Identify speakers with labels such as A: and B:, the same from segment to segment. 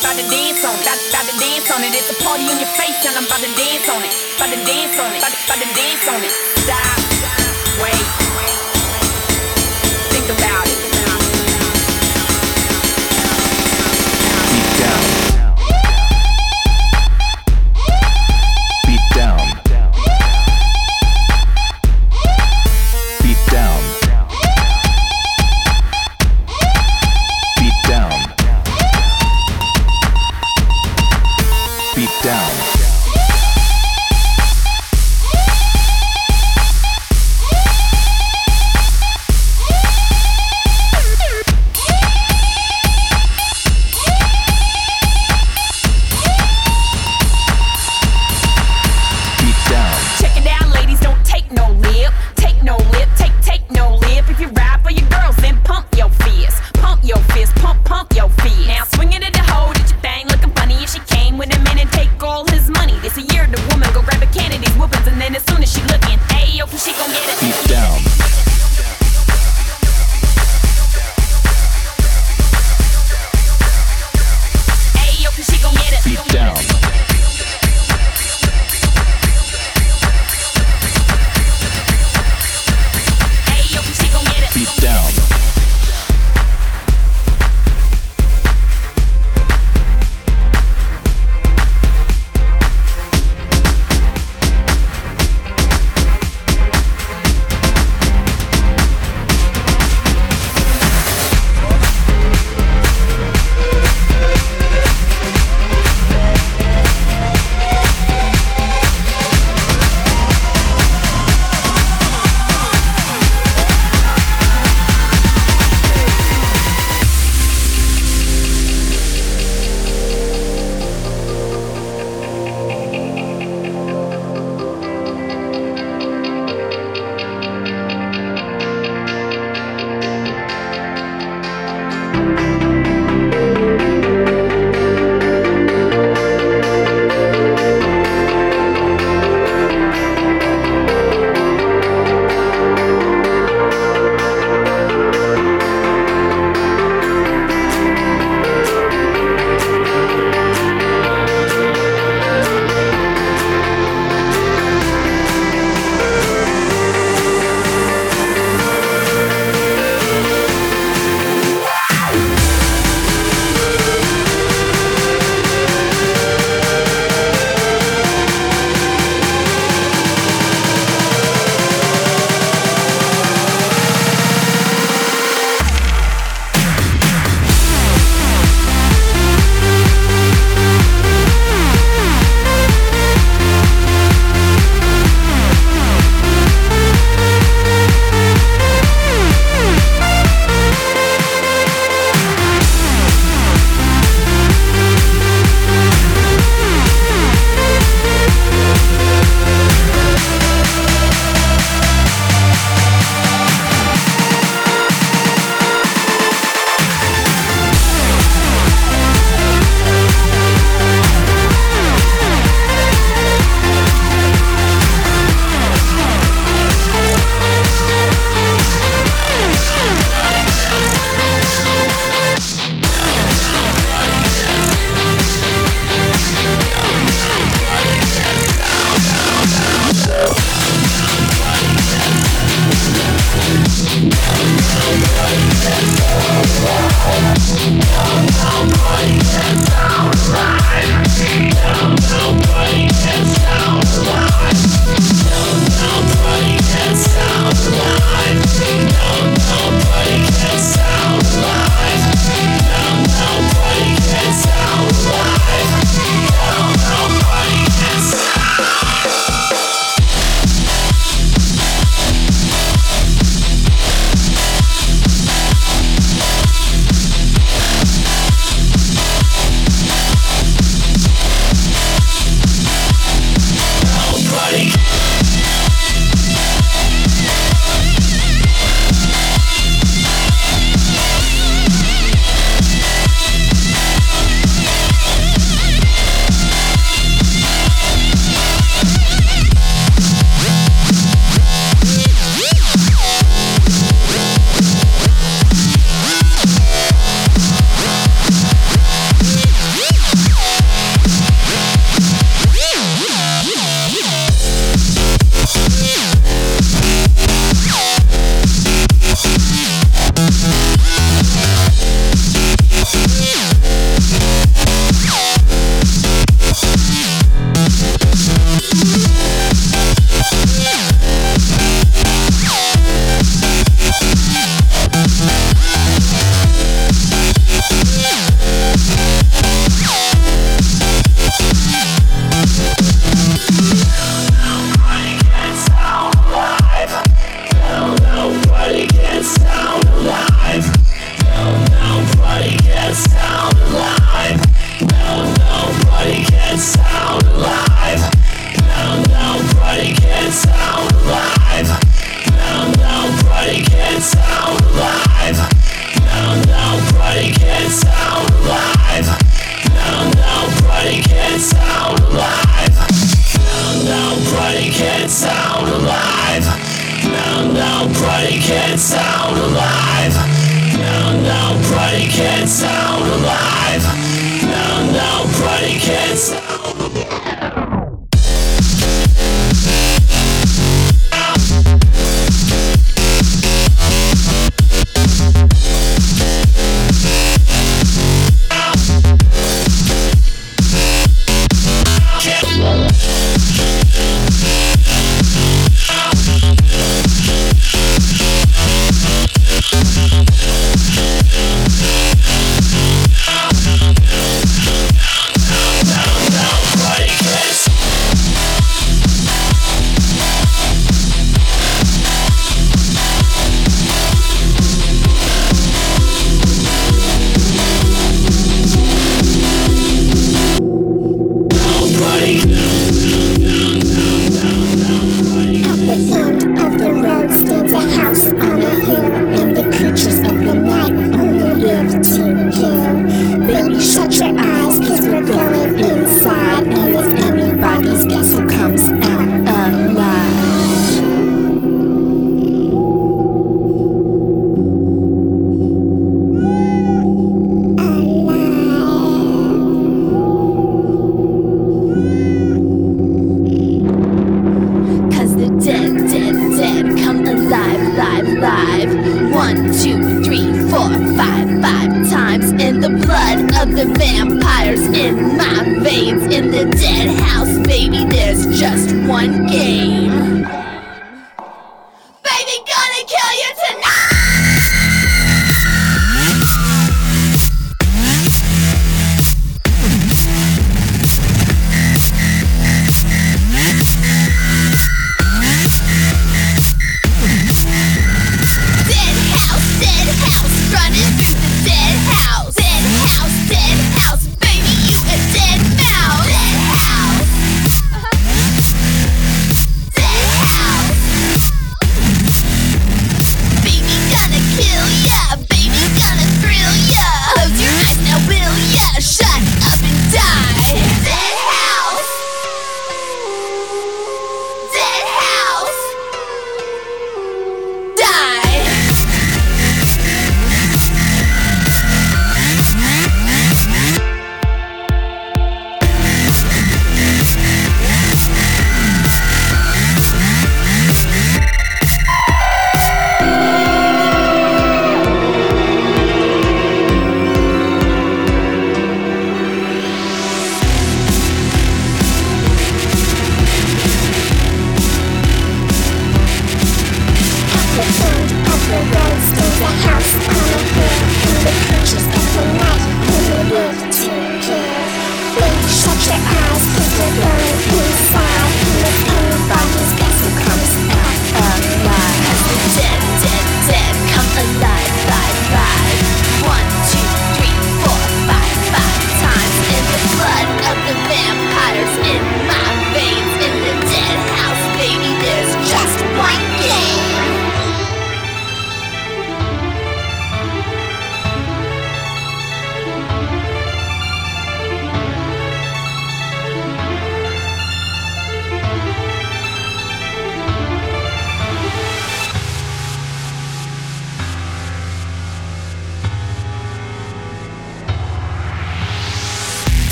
A: about to dance on it. About, about to dance on it. It's a party in your face, and I'm about to dance on it. About to dance on it. About, about to dance on it.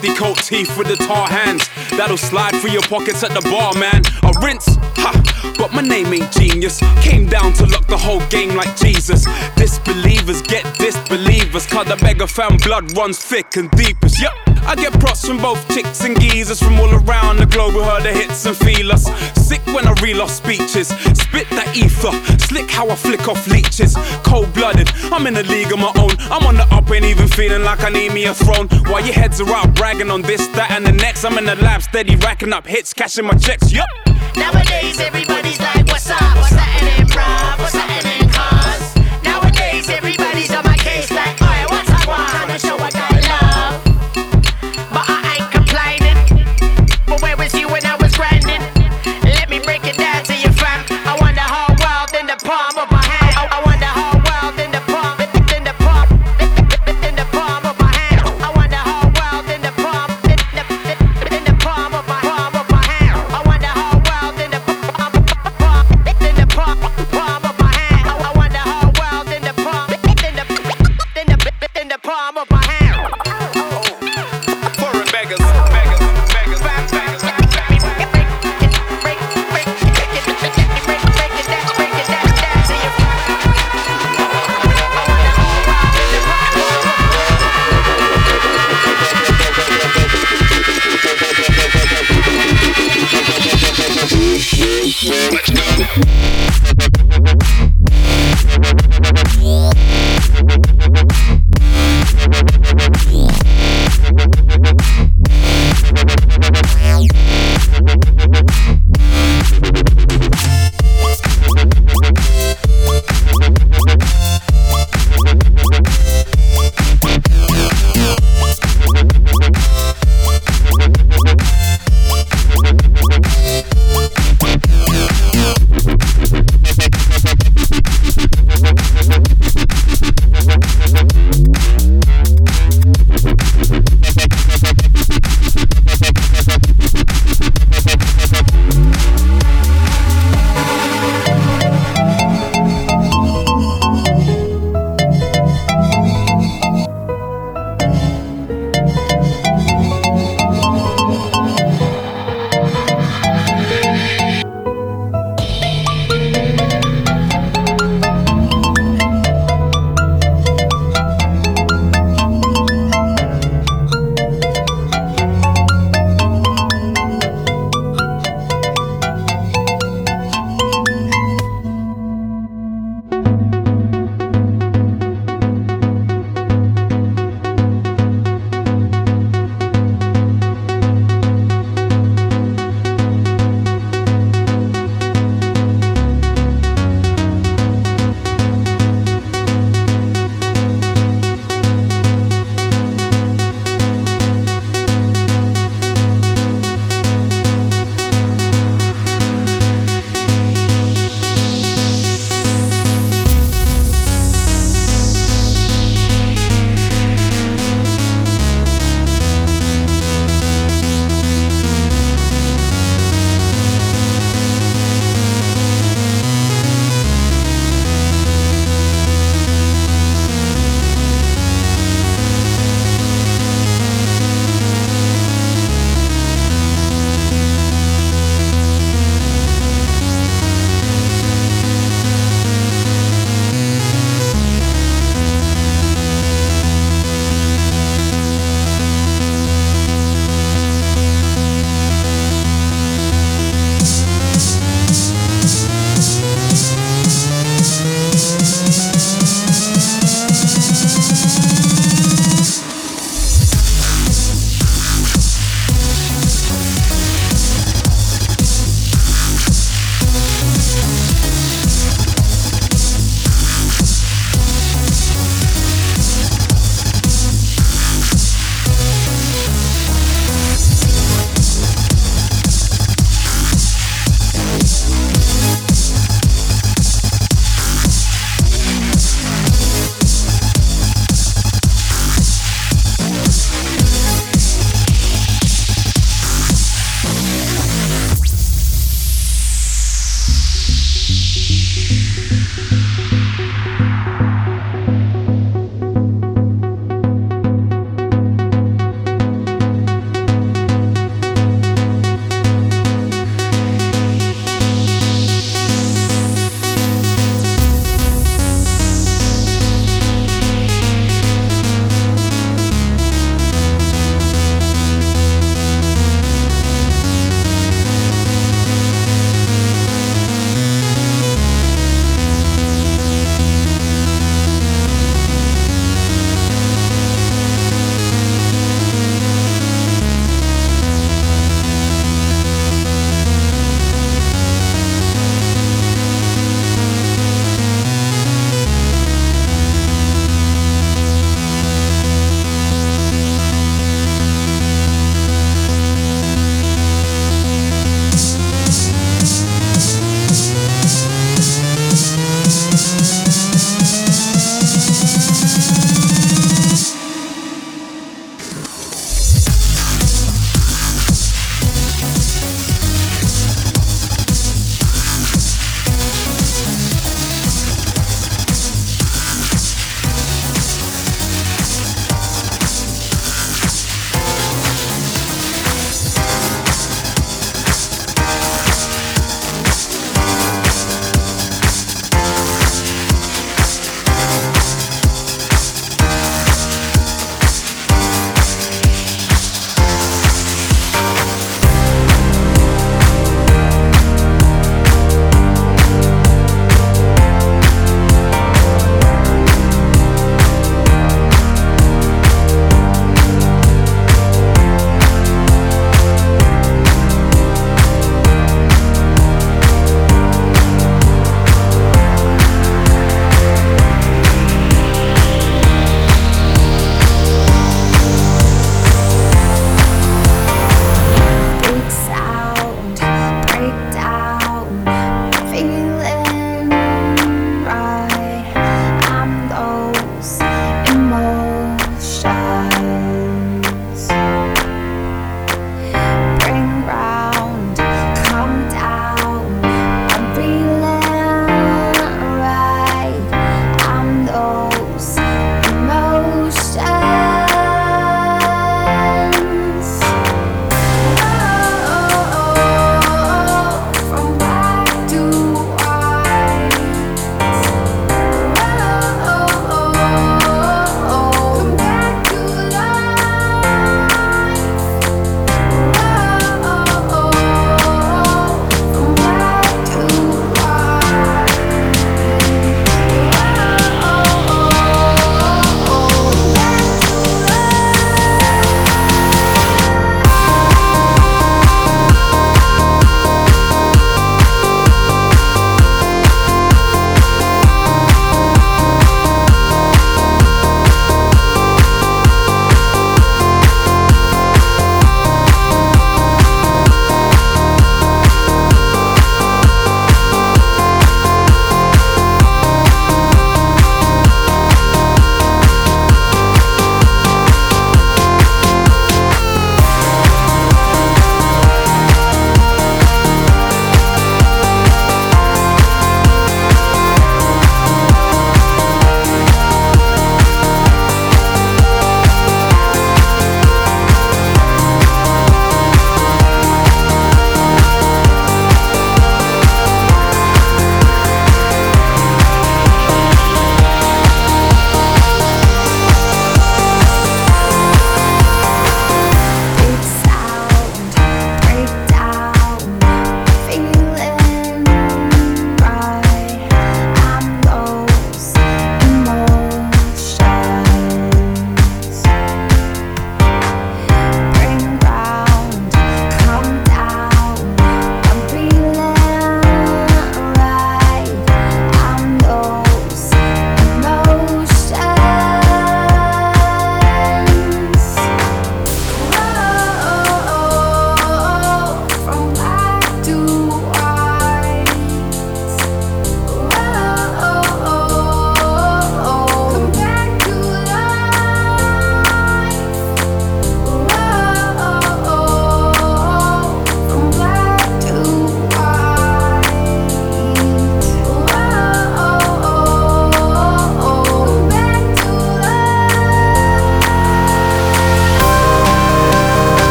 B: 50 coat teeth with the tar hands. That'll slide through your pockets at the bar, man. I rinse, ha, but my name ain't genius. Came down to lock the whole game like Jesus. Believers get disbelievers. Cause the beggar found blood runs thick and deep as yup. I get props from both chicks and geezers from all around the globe who heard the hits and feel us. Sick when I reel off speeches, spit that ether, slick how I flick off leeches. Cold blooded, I'm in a league of my own. I'm on the up, ain't even feeling like I need me a throne. While your heads are out bragging on this, that, and the next, I'm in the lab steady racking up hits, cashing my checks, yup.
C: Nowadays, everybody's like, what's up? What's
D: that
E: in?